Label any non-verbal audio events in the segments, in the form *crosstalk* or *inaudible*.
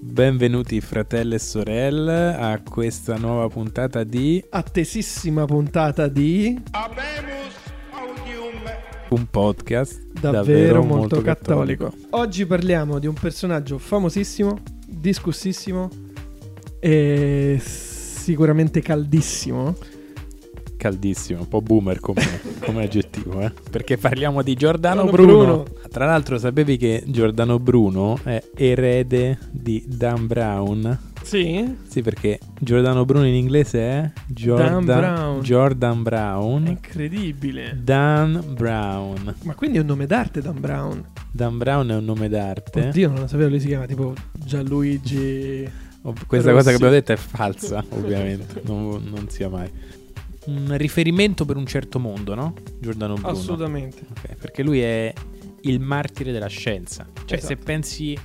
Benvenuti fratelli e sorelle a questa nuova puntata di attesissima puntata di Habemus audium un podcast Davvero, molto, cattolico. Oggi parliamo di un personaggio famosissimo, discussissimo e sicuramente caldissimo. Caldissimo, un po' boomer come, *laughs* come aggettivo, eh? Perché parliamo di Giordano Bruno. Bruno. Tra l'altro sapevi che Giordano Bruno è erede di Dan Brown? Sì? Sì, perché Giordano Bruno in inglese è Jordan Brown. Jordan Brown. Incredibile. Dan Brown. Ma quindi è un nome d'arte Dan Brown? Dan Brown è un nome d'arte. Oddio, non lo sapevo, lui si chiama tipo Gianluigi... Questa Rossi. cosa che abbiamo detto è falsa, ovviamente. non, non sia mai. Un riferimento per un certo mondo, no? Giordano Bruno. Assolutamente. Ok, perché lui è il martire della scienza. Cioè, Esatto. se pensi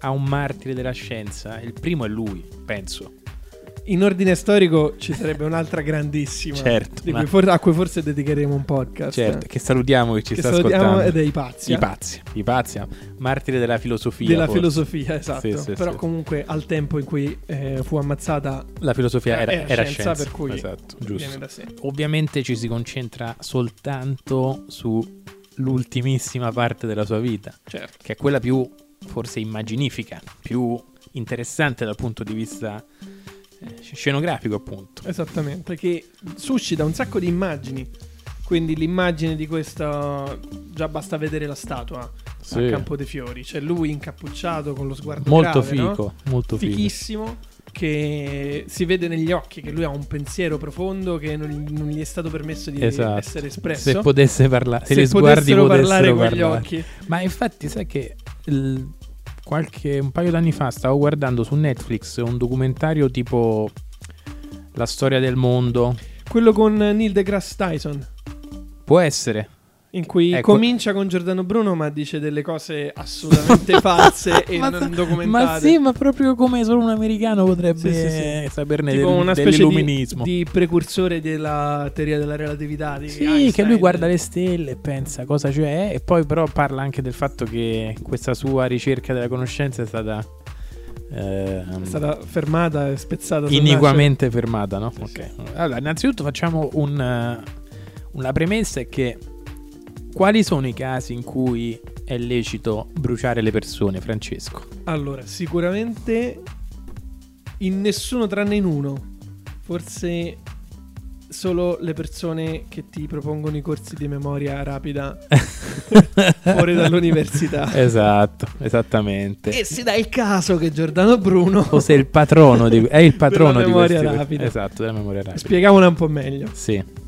a un martire della scienza, il primo è lui, penso. In ordine storico ci sarebbe un'altra grandissima. Certo, cui for- a cui forse dedicheremo un podcast. Certo, che salutiamo che ci Che sta salutiamo ascoltando. ed è i pazzi. I eh. pazzi, i pazzi, martire della filosofia. della forse. filosofia, esatto. Sì, sì, Però sì. comunque al tempo in cui eh, fu ammazzata La filosofia era, Era era scienza, scienza, per cui esatto, viene giusto. da sé. Ovviamente ci si concentra soltanto sull'ultimissima parte della sua vita, Certo. che è quella più forse immaginifica, più interessante dal punto di vista eh, scenografico, appunto. Esattamente, che suscita un sacco di immagini. Quindi l'immagine di questa già basta vedere la statua a Campo dei Fiori, c'è lui incappucciato con lo sguardo Molto grave, no? fico, molto figo. fichissimo che si vede negli occhi che lui ha un pensiero profondo che non, non gli è stato permesso di Esatto. essere espresso. Se potesse parlare, se, Se le sguardi potessero potessero parlare con gli parlare. occhi. Ma infatti, sai che il- qualche un paio d'anni fa stavo guardando su Netflix un documentario tipo La storia del mondo. Quello con Neil deGrasse Tyson, Può essere. In cui Ecco. comincia con Giordano Bruno ma dice delle cose assolutamente *laughs* false e ma, non ma documentate. sì, ma proprio come solo un americano potrebbe Sì, sì, sì. saperne tipo del- una specie di, di precursore della teoria della relatività Sì, Einstein. che lui guarda le stelle e pensa cosa c'è e poi però parla anche del fatto che questa sua ricerca della conoscenza è stata, ehm, è stata fermata e spezzata iniquamente fermata, no? Ok. Allora, innanzitutto facciamo un, eh, una premessa è che quali sono i casi in cui è lecito bruciare le persone, Francesco? Allora, sicuramente in nessuno tranne in uno. Forse solo le persone che ti propongono i corsi di memoria rapida *laughs* fuori dall'università. esatto, esattamente. E si dà il caso che Giordano Bruno O sei il patrono di, *laughs* è il patrono Della di memoria questi rapida. Esatto, della memoria rapida. Spieghiamola un po' meglio. Sì.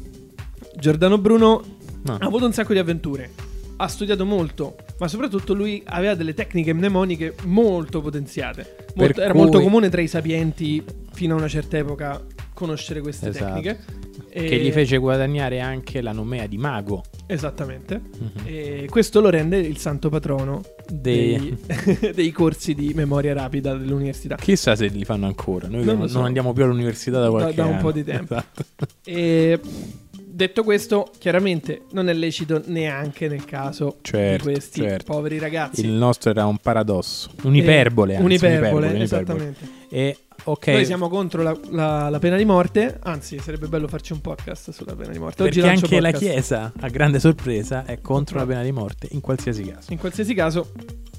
Giordano Bruno No. ha avuto un sacco di avventure. Ha studiato molto, ma soprattutto lui aveva delle tecniche mnemoniche molto potenziate. Molto- era cui- molto comune tra i sapienti fino a una certa epoca conoscere queste Esatto. tecniche. E- Che gli fece guadagnare anche la nomea di mago. Esattamente. Mhm. E questo lo rende il santo patrono Dei- dei, *laughs* dei corsi di memoria rapida dell'università. Chissà se li fanno ancora. Noi Non non, lo non so. andiamo più all'università da qualche da un anno. po' di tempo. *laughs* Esatto. E detto questo, chiaramente non è lecito neanche nel caso Certo, di questi certo. poveri ragazzi. Il nostro era un paradosso. Un'iperbole, Eh, anzi, un'iperbole, un'iperbole. esattamente. E ok. Noi siamo contro la, la- la pena di morte, anzi sarebbe bello farci un podcast sulla pena di morte. Oggi Perché anche la podcast. Chiesa, a grande sorpresa, è contro la pena di morte in qualsiasi caso. In qualsiasi caso,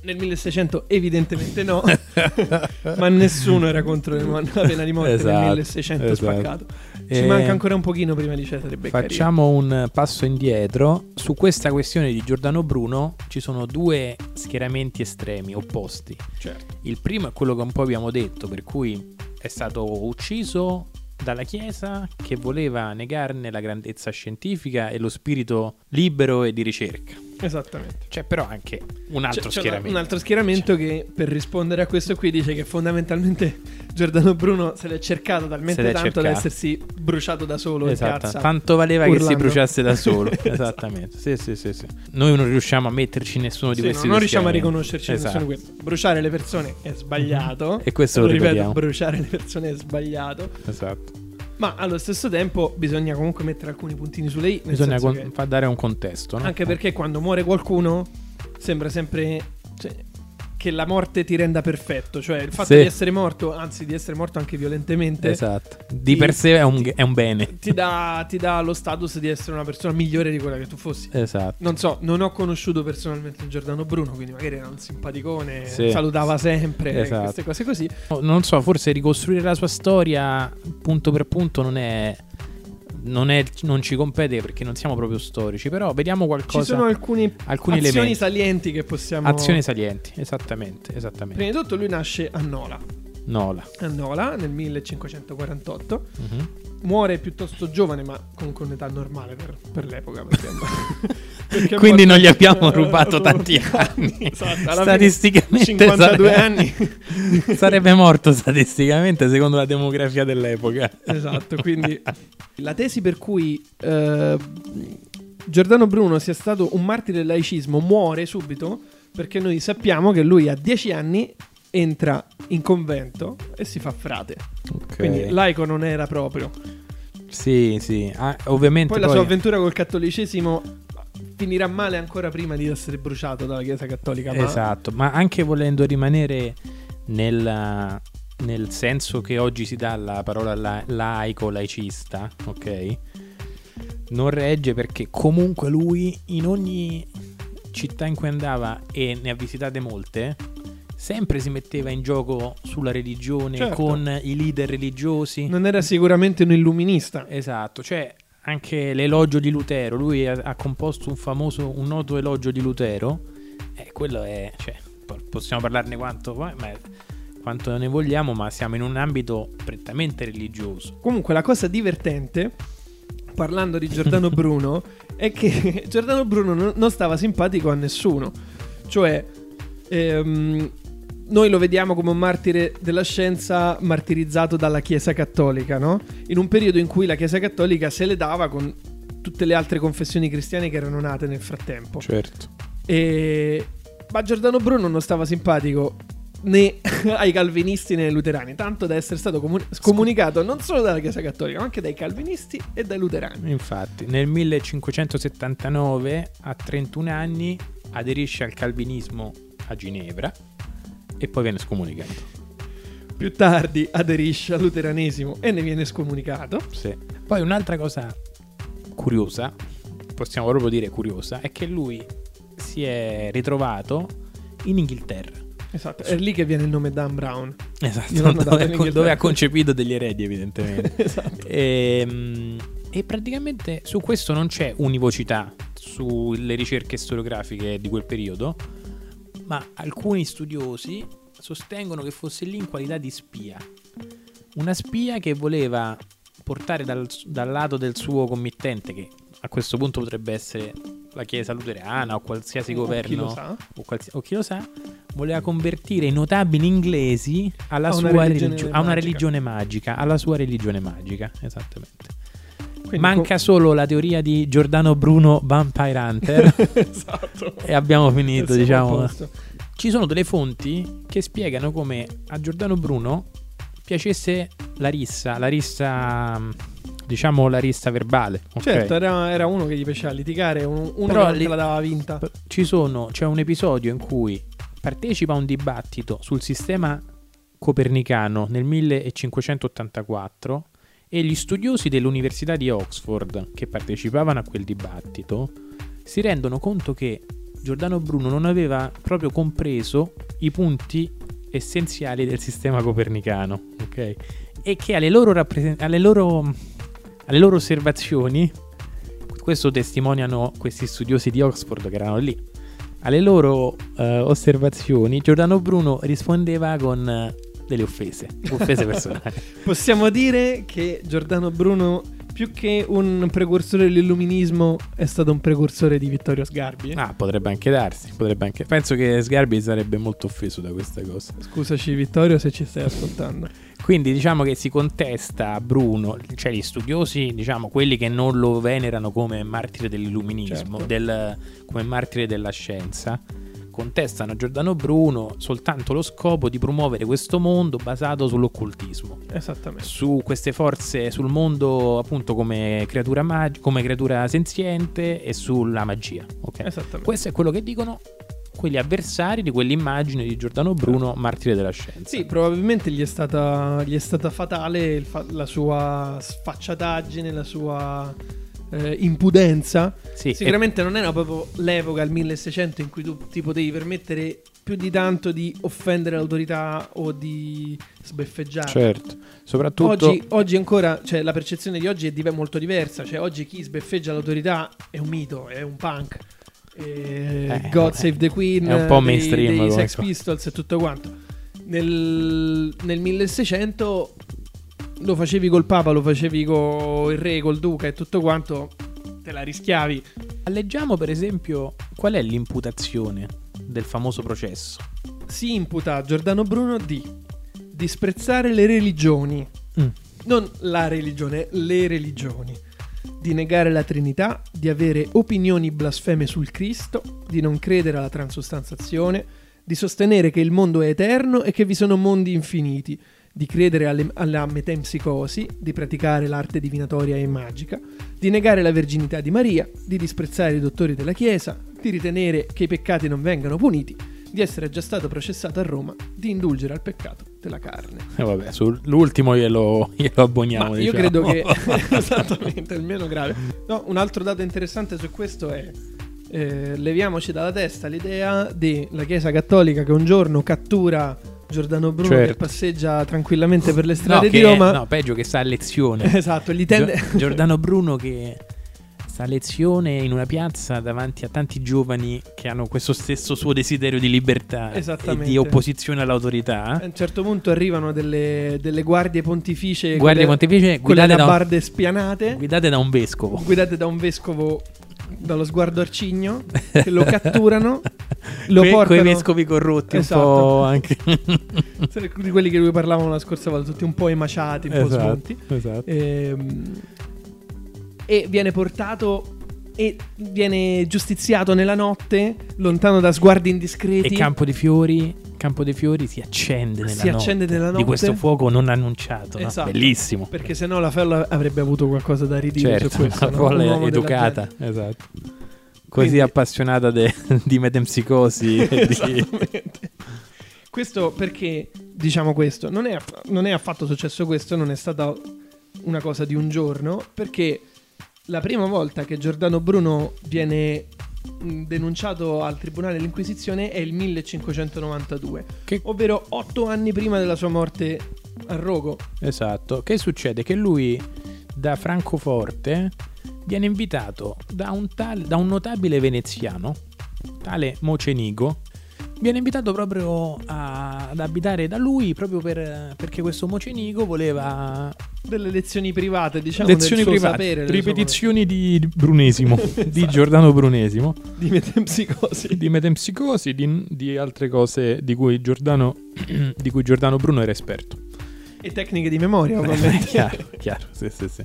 nel 1600 evidentemente no, *laughs* ma nessuno era contro la pena di morte Esatto, nel 1600 esatto. spaccato. Ci E manca ancora un pochino prima di Cesare Beccaria. Facciamo un passo indietro. Su questa questione di Giordano Bruno ci sono due schieramenti estremi, opposti. Certo. Il primo è quello che un po' abbiamo detto, per cui è stato ucciso dalla Chiesa che voleva negarne la grandezza scientifica e lo spirito libero e di ricerca. Esattamente. C'è però anche un altro C'è- c'è schieramento. un altro schieramento che per rispondere a questo qui dice che fondamentalmente Giordano Bruno se l'è cercato talmente l'è tanto da essersi bruciato da solo in Esatto, piazza. tanto valeva che si urlando. bruciasse da solo. *laughs* Esatto. Esattamente. Sì, sì, sì, sì. Noi non riusciamo a metterci in nessuno di Sì, questi no, non riusciamo a riconoscerci in Esatto. nessuno di questi. Bruciare le persone è sbagliato. E questo lo ripeto, ripetiamo. bruciare le persone è sbagliato. Esatto. Ma allo stesso tempo bisogna comunque mettere alcuni puntini sulle i. Bisogna con- che- dare un contesto, no? Anche perché quando muore qualcuno sembra sempre. cioè, che la morte ti renda perfetto, cioè il fatto Sì. di essere morto, anzi di essere morto anche violentemente, Esatto. Di Ti- per sé è un, ti- è un bene. ti, dà, ti dà lo status di essere una persona migliore di quella che tu fossi. Esatto. Non so, non ho conosciuto personalmente Giordano Bruno, quindi magari era un simpaticone, Sì. salutava sempre, Esatto. queste cose così. Non so, forse ricostruire la sua storia punto per punto non è. Non, è, non ci compete perché non siamo proprio storici, però vediamo qualcosa. Ci sono alcuni, alcuni azioni elementi. salienti che possiamo... Azioni salienti, esattamente, esattamente. Prima di tutto lui nasce a Nola, Nola. a Nola nel 1548, Mhm. muore piuttosto giovane ma comunque un'età normale per, per l'epoca. *laughs* Perché, Quindi non gli abbiamo eh, rubato *laughs* tanti anni. Esatto, Statisticamente fine 52 sare- *laughs* anni. Sarebbe morto statisticamente secondo la demografia dell'epoca. Esatto, quindi la tesi per cui eh, Giordano Bruno sia stato un martire del laicismo muore subito perché noi sappiamo che lui a 10 anni entra in convento e si fa frate. Ok. Quindi laico non era proprio. Sì, sì. Ah, ovviamente Poi poi, la sua avventura col cattolicesimo finirà male ancora prima di essere bruciato dalla Chiesa Cattolica. Ma Esatto, ma anche volendo rimanere nel, nel senso che oggi si dà alla parola la- laico, laicista, ok? Non regge perché comunque lui in ogni città in cui andava e ne ha visitate molte, sempre si metteva in gioco sulla religione Certo. con i leader religiosi. non era sicuramente un illuminista. Esatto, cioè anche l'elogio di Lutero, lui ha, ha composto un famoso, un noto elogio di Lutero, e quello è, cioè, po- possiamo parlarne quanto, ma, quanto ne vogliamo, ma siamo in un ambito prettamente religioso. Comunque la cosa divertente, parlando di Giordano *laughs* Bruno, è che Giordano Bruno non- non stava simpatico a nessuno. Cioè, ehm, noi lo vediamo come un martire della scienza martirizzato dalla Chiesa Cattolica, no? In un periodo in cui la Chiesa Cattolica se le dava con tutte le altre confessioni cristiane che erano nate nel frattempo. Certo. E... Ma Giordano Bruno non stava simpatico né *laughs* ai calvinisti né ai luterani, tanto da essere stato comu- scomunicato non solo dalla Chiesa Cattolica, ma anche dai calvinisti e dai luterani. Infatti, nel 1579, a 31 anni, aderisce al calvinismo a Ginevra e poi viene scomunicato. Più tardi aderisce al luteranesimo e ne viene scomunicato. Sì. Poi un'altra cosa curiosa, possiamo proprio dire curiosa, è che lui si è ritrovato in Inghilterra. Esatto, è lì che viene il nome Dan Brown. Esatto, *laughs* dove, dove ha concepito degli eredi evidentemente. *laughs* esatto. e, e praticamente su questo non c'è univocità sulle ricerche storiografiche di quel periodo, ma alcuni studiosi sostengono che fosse lì in qualità di spia. Una spia che voleva portare dal, dal lato del suo committente, che a questo punto potrebbe essere la Chiesa luterana o qualsiasi O governo Chi lo sa? o, qualsi- o chi lo sa, voleva convertire i notabili inglesi alla A una sua religione religio- a una religione magica, alla sua religione magica, esattamente. Quindi Manca solo la teoria di Giordano Bruno Vampire Hunter *laughs* esatto. e abbiamo finito, diciamo. Ci sono delle fonti che spiegano come a Giordano Bruno piacesse la rissa, la rissa, diciamo la rissa verbale. ok? Certo, era, era uno che gli piaceva litigare, un- uno Però che te la dava vinta. Ci sono, c'è un episodio in cui partecipa a un dibattito sul sistema copernicano nel 1584 e gli studiosi dell'Università di Oxford che partecipavano a quel dibattito si rendono conto che Giordano Bruno non aveva proprio compreso i punti essenziali del sistema copernicano, ok? E che alle loro, rappresen- alle loro, alle loro osservazioni, questo testimoniano questi studiosi di Oxford che erano lì, alle loro eh, osservazioni Giordano Bruno rispondeva con delle offese, offese personali. *laughs* Possiamo dire che Giordano Bruno, più che un precursore dell'illuminismo, è stato un precursore di Vittorio Sgarbi. ah, potrebbe anche darsi, potrebbe anche... Penso che Sgarbi sarebbe molto offeso da questa cosa. Scusaci Vittorio se ci stai ascoltando. Quindi diciamo che si contesta Bruno, cioè gli studiosi, diciamo quelli che non lo venerano come martire dell'illuminismo, Certo. del- come martire della scienza, contestano a Giordano Bruno soltanto lo scopo di promuovere questo mondo basato sull'occultismo, Esattamente. su queste forze, sul mondo appunto come creatura, mag- come creatura senziente e sulla magia. ok? Esattamente. Questo è quello che dicono quelli avversari di quell'immagine di Giordano Bruno, martire della scienza. Sì, probabilmente gli è stata, gli è stata fatale fa- la sua sfacciataggine, la sua eh, impudenza. Sì, e- Sicuramente non era proprio l'epoca, il 1600, in cui tu ti potevi permettere più di tanto di offendere l'autorità o di sbeffeggiare. certo, soprattutto Oggi, oggi ancora, cioè la percezione di oggi è div- molto diversa. Cioè, oggi chi sbeffeggia l'autorità è un mito, è un punk. Eh, Eh, God Save the Queen, è un po' dei- mainstream dei, come Sex. Pistols e tutto quanto. Nel, nel 1600 lo facevi col Papa, lo facevi con il Re, col Duca e tutto quanto, te la rischiavi. leggiamo per esempio qual è l'imputazione del famoso processo. Si imputa a Giordano Bruno di disprezzare le religioni, Mm. non la religione, le religioni, di negare la Trinità, di avere opinioni blasfeme sul Cristo, di non credere alla transustanzazione, di sostenere che il mondo è eterno e che vi sono mondi infiniti, di credere alle- alla metempsicosi, di praticare l'arte divinatoria e magica, di negare la verginità di Maria, di disprezzare i dottori della Chiesa, di ritenere che i peccati non vengano puniti, di essere già stato processato a Roma, di indulgere al peccato della carne. E vabbè, sull'ultimo glielo, glielo abboniamo. Ma io diciamo. credo che *laughs* *laughs* esattamente il meno grave. No, un altro dato interessante su questo è eh, leviamoci dalla testa l'idea della Chiesa Cattolica che un giorno cattura Giordano Bruno Certo. che passeggia tranquillamente per le No, strade che- di Roma. no, peggio che sta a lezione. *laughs* Esatto, gli tende Gio- Giordano Bruno che sta a lezione in una piazza davanti a tanti giovani che hanno questo stesso suo desiderio di libertà e di opposizione all'autorità. A un certo punto arrivano delle, delle guardie pontificie Guardie con le- pontificie guidate da, un, alabarde spianate, guidate da un vescovo. guidate da un vescovo dallo sguardo arcigno, *laughs* lo catturano, lo Que- portano... Quei vescovi corrotti Esatto. un po' anche. *laughs* Di quelli che lui parlavamo la scorsa volta, tutti un po' emaciati, un po' esatto, smunti. esatto. Ehm, e viene portato e viene giustiziato nella notte, lontano da sguardi indiscreti. E Campo dei Fiori, Campo dei Fiori si accende nella Si notte accende nella di notte. questo fuoco non annunciato. no? Esatto. Bellissimo. Perché sennò la Fella avrebbe avuto qualcosa da ridire Certo, su questo. una no? Un folla della educata, esatto. Così Quindi- appassionata de- *laughs* di metempsicosi di... *laughs* Questo perché, diciamo questo, non è, aff- non è affatto successo questo, non è stata una cosa di un giorno, perché la prima volta che Giordano Bruno viene mh, denunciato al Tribunale dell'Inquisizione è il 1592, Che- ovvero otto anni prima della sua morte a Rogo. Esatto. Che succede? Che lui da Francoforte viene invitato da un, tal- da un notabile veneziano, tale Mocenigo. Viene invitato proprio a- ad abitare da lui proprio per- perché questo Mocenigo voleva Delle lezioni private, diciamo, lezioni private, sapere, sue ripetizioni di *laughs* di Brunesimo, di Esatto. Giordano Brunesimo, di metempsicosi. di metempsicosi, di, di altre cose di cui, Giordano, di cui Giordano Bruno era esperto. e tecniche di memoria, ovviamente. *laughs* chiaro, chiaro, sì, sì, sì.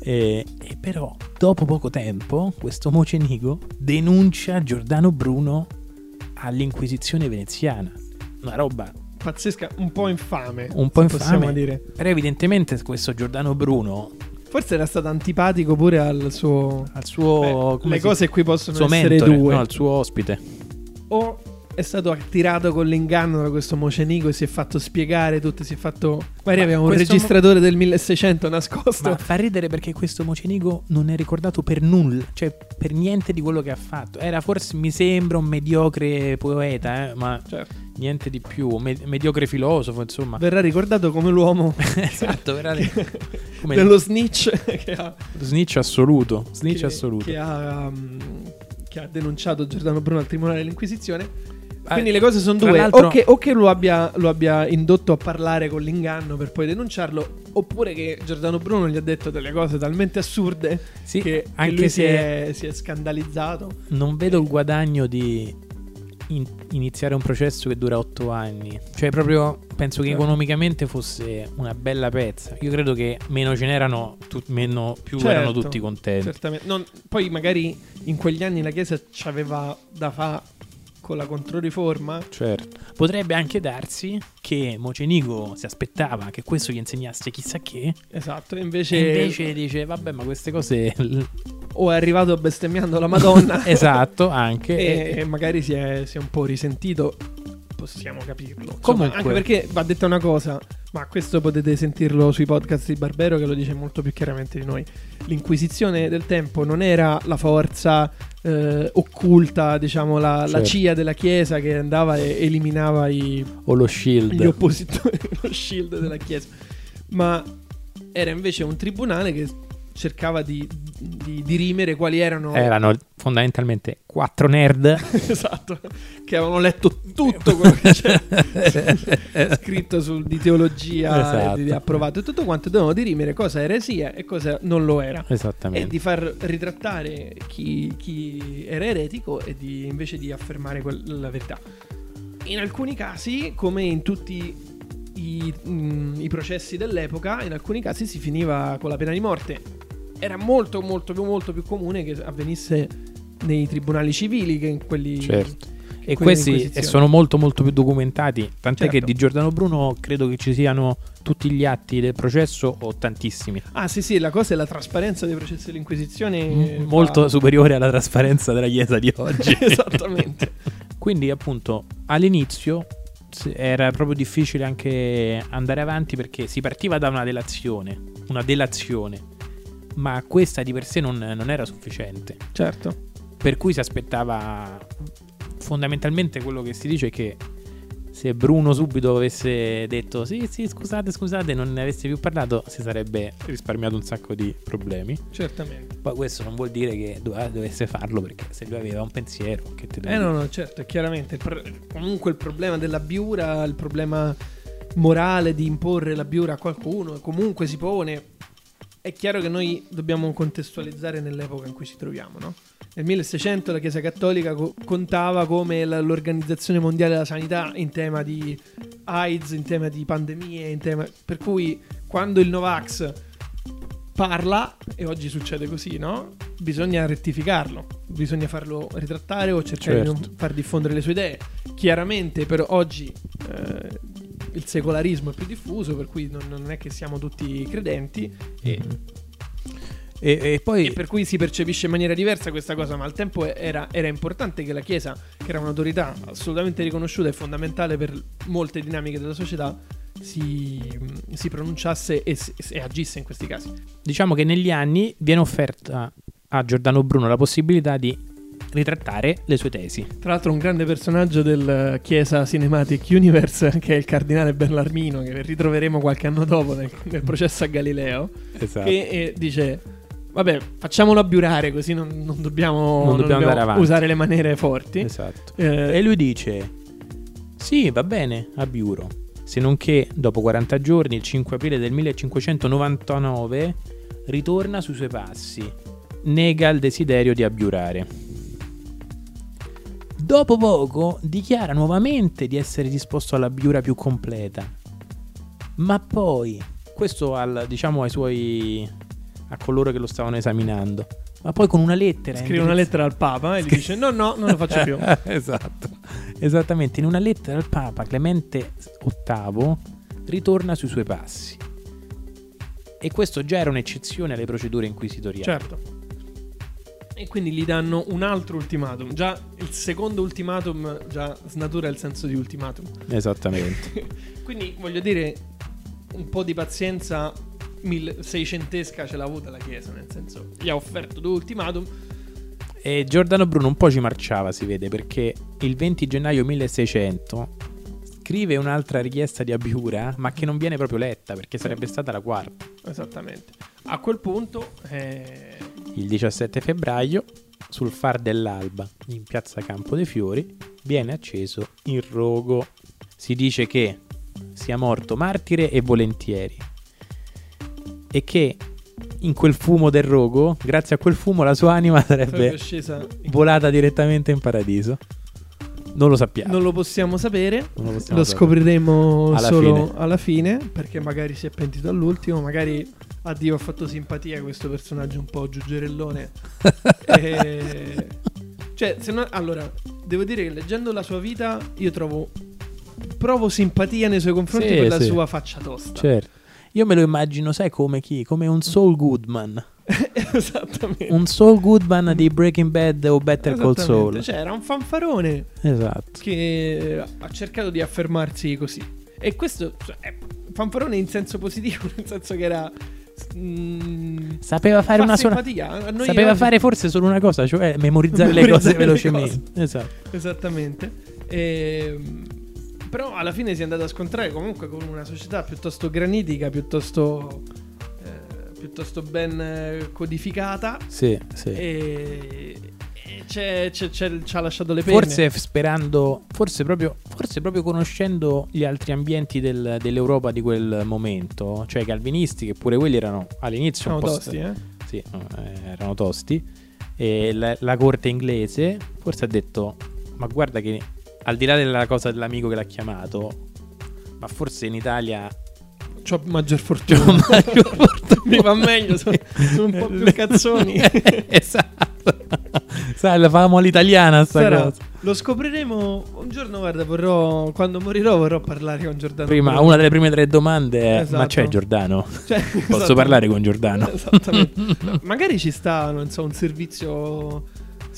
E, e però, dopo poco tempo, questo Mocenigo denuncia Giordano Bruno all'Inquisizione veneziana. Una roba Pazzesca, un po' infame. un po' infame. Possiamo dire. Però evidentemente questo Giordano Bruno, Forse era stato antipatico pure al suo. al suo... Beh, le si- cose qui possono essere mentore, due. no, al suo ospite. O è stato attirato con l'inganno da questo Mocenigo e si è fatto spiegare tutto. Si è fatto. Magari Ma aveva un registratore del 1600 nascosto. Ma fa ridere perché questo Mocenigo non è ricordato per nulla, cioè per niente di quello che ha fatto. Era forse, mi sembra, un mediocre poeta, eh, ma Certo. niente di più. Me- mediocre filosofo, insomma. Verrà ricordato come l'uomo *laughs* esatto, veramente. *laughs* Come dello snitch *laughs* che ha, snitch assoluto. Snitch che- assoluto. che ha, um, che ha denunciato Giordano Bruno al Tribunale dell'Inquisizione. Ah, Quindi le cose sono due: o che, o che lo, abbia, lo abbia indotto a parlare con l'inganno per poi denunciarlo, oppure che Giordano Bruno gli ha detto delle cose talmente assurde Sì, che, che anche lui si è, si è scandalizzato. non vedo il guadagno di in- iniziare un processo che dura otto anni. Cioè, proprio penso che Certo. economicamente fosse una bella pezza. Io credo che meno ce n'erano, tu- meno, più erano Certo, tutti contenti. Non- poi magari in quegli anni la Chiesa ci aveva da fare con la controriforma. Certo. Potrebbe anche darsi che Mocenigo si aspettava che questo gli insegnasse chissà che, Esatto, e invece, e invece dice: Vabbè, ma queste cose *laughs* o è arrivato bestemmiando la Madonna *laughs* esatto, anche. e, e magari si è, si è un po' risentito. Possiamo capirlo. Insomma, Comunque- anche perché va detta una cosa, ma questo potete sentirlo sui podcast di Barbero che lo dice molto più chiaramente di noi. L'inquisizione del tempo non era la forza eh, occulta, diciamo, la, la Certo. CIA della Chiesa che andava e eliminava i, O lo shield. gli oppositori, *laughs* lo shield della Chiesa, ma era invece un tribunale che cercava di, di dirimere quali erano Erano fondamentalmente quattro nerd. *laughs* esatto, che avevano letto tutto *laughs* quello che c'era *laughs* scritto sul- di teologia Esatto. e di approvato e tutto quanto dovevano dirimere cosa era eresia e cosa non lo era e Esattamente. di far ritrattare chi, chi era eretico e di, invece di affermare quel- la verità. In alcuni casi, come in tutti i, mm, i processi dell'epoca, in alcuni casi si finiva con la pena di morte. Era molto, molto, più- molto più comune che avvenisse nei tribunali civili che in quelli. Certo. E questi sono molto molto più documentati, tant'è Certo. che di Giordano Bruno credo che ci siano tutti gli atti del processo o tantissimi. Ah, sì, sì, la cosa è la trasparenza dei processi dell'Inquisizione. M- fa- molto superiore alla trasparenza della Chiesa di *laughs* oggi. Esattamente. Quindi appunto all'inizio era proprio difficile anche andare avanti perché si partiva da una delazione, una delazione, ma questa di per sé non, non era sufficiente. certo. Per cui si aspettava fondamentalmente quello che si dice è che se Bruno subito avesse detto sì sì scusate scusate non ne avesse più parlato si sarebbe risparmiato un sacco di problemi. Certamente. Poi questo non vuol dire che dove- dovesse farlo perché se lui aveva un pensiero che te devo Eh no, no, certo, chiaramente. comunque il problema della biura, il problema morale di imporre la biura a qualcuno, comunque si pone. È chiaro che noi dobbiamo contestualizzare nell'epoca in cui ci troviamo, no? Nel 1600 la Chiesa Cattolica co- contava come la- l'Organizzazione Mondiale della Sanità in tema di AIDS, in tema di pandemie, in tema... per cui quando il Novax parla, e oggi succede così, no? Bisogna rettificarlo, bisogna farlo ritrattare o cercare di Certo. non far diffondere le sue idee. Chiaramente, però, oggi eh, il secolarismo è più diffuso, per cui non, non è che siamo tutti credenti, e, E, e poi e per cui si percepisce in maniera diversa questa cosa, ma al tempo era, era importante che la Chiesa, che era un'autorità assolutamente riconosciuta e fondamentale per molte dinamiche della società, si, si pronunciasse e, e agisse in questi casi. diciamo che negli anni viene offerta a Giordano Bruno la possibilità di ritrattare le sue tesi. Tra l'altro un grande personaggio del Chiesa Cinematic Universe che è il cardinale Bellarmino che ritroveremo qualche anno dopo nel, nel processo a Galileo Esatto. che eh, dice vabbè facciamolo abbiurare così non, non dobbiamo, Non dobbiamo avanti. usare le maniere forti Esatto. Eh, E lui dice: Sì, va bene, a Biuro. Se non che dopo 40 giorni, il 5 aprile del 1599, ritorna sui suoi passi. Nega il desiderio di abbiurare. Dopo poco dichiara nuovamente di essere disposto alla biura più completa. Ma poi, questo al, diciamo ai suoi a coloro che lo stavano esaminando. Ma poi con una lettera scrive una indirizz- lettera al Papa e gli dice no no non lo faccio più *laughs* esatto. Esattamente, in una lettera al Papa Clemente VIII ritorna sui suoi passi. E questo già era un'eccezione alle procedure inquisitoriali. certo e quindi gli danno un altro ultimatum già il secondo ultimatum già snatura il senso di ultimatum Esattamente. *laughs* Quindi voglio dire, un po' di pazienza mille- seicentesca ce l'ha avuta la Chiesa, nel senso, gli ha offerto due ultimatum. E Giordano Bruno un po' ci marciava, si vede, perché il 20 gennaio 1600 scrive un'altra richiesta di abiura, ma che non viene proprio letta, perché sarebbe stata la quarta. Esattamente. A quel punto, eh, Il 17 febbraio, sul far dell'alba, in piazza Campo dei Fiori, viene acceso il rogo. Si dice che sia morto martire e volentieri. E che in quel fumo del rogo, grazie a quel fumo, la sua anima sarebbe volata direttamente in paradiso. Non lo sappiamo. Non lo possiamo sapere. Lo possiamo Lo sapere. scopriremo Alla solo fine. alla fine, perché magari si è pentito all'ultimo, magari a Dio ha fatto simpatia questo personaggio un po' giuggerellone. *laughs* E- Cioè, se no... allora, devo dire che leggendo la sua vita io trovo provo simpatia nei suoi confronti Sì, per la sì. sua faccia tosta. Certo. Io me lo immagino, sai come chi? Come un Saul Goodman. *laughs* Esattamente. Un Saul Goodman di Breaking Bad o Better Call. Saul. Cioè, era un fanfarone Esatto. che ha cercato di affermarsi così. E questo cioè, è fanfarone in senso positivo, *laughs* nel senso che era. mm, Sapeva fare fa una sola. Sapeva oggi- fare forse solo una cosa, cioè memorizzare, le cose Memorizzare le velocemente. Esatto. Esattamente. Ehm, però alla fine si è andato a scontrare comunque con una società piuttosto granitica, piuttosto, eh, piuttosto ben eh, codificata. Sì, sì. E, e c'è- c'è- c'è- ci ha lasciato le penne. Forse sperando, forse proprio, forse proprio conoscendo gli altri ambienti del- dell'Europa di quel momento, cioè i calvinisti, che pure quelli erano all'inizio sono un po' tosti, eh? sì, eh, erano tosti, e la, la corte inglese forse ha detto, ma guarda che al di là della cosa dell'amico che l'ha chiamato, ma forse in Italia C'ho maggior fortuna. un *laughs* maggior fortuna. Mi va meglio, sono, sono un po' più cazzoni. *laughs* esatto. Sai, la famo all'italiana sta Sarà- cosa. lo scopriremo un giorno, guarda, vorrò quando morirò vorrò parlare con Giordano. Prima, una delle prime tre domande è: Esatto. Ma c'è Giordano? Cioè, Posso esatto. parlare con Giordano? Esattamente. *laughs* Magari ci sta, non so, un servizio.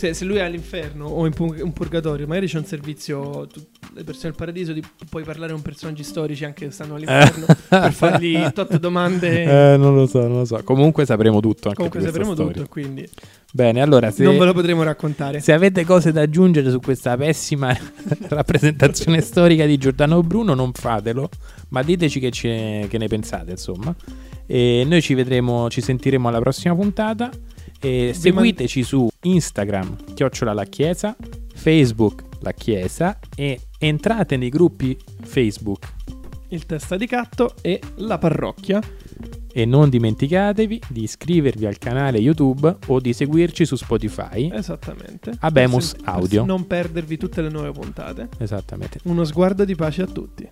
Se, se lui è all'inferno o in pu- un purgatorio, magari c'è un servizio. tu- le persone del paradiso di, puoi parlare con personaggi storici anche che stanno all'inferno per fargli *laughs* tot domande. Eh, non lo so, non lo so. Comunque sapremo tutto anche Comunque sapremo storia. tutto, quindi Bene, allora se, non ve lo potremo raccontare. se avete cose da aggiungere su questa pessima *laughs* rappresentazione storica di Giordano Bruno, non fatelo, ma diteci che, ce- che ne pensate, insomma. E noi ci vedremo, ci sentiremo alla prossima puntata. E seguiteci su Instagram, chiocciola la chiesa, Facebook la chiesa e entrate nei gruppi Facebook. Il testa di catto e la parrocchia. E non dimenticatevi di iscrivervi al canale YouTube o di seguirci su Spotify. Esattamente. Abemus sen- per Audio. non perdervi tutte le nuove puntate. Esattamente. Uno sguardo di pace a tutti.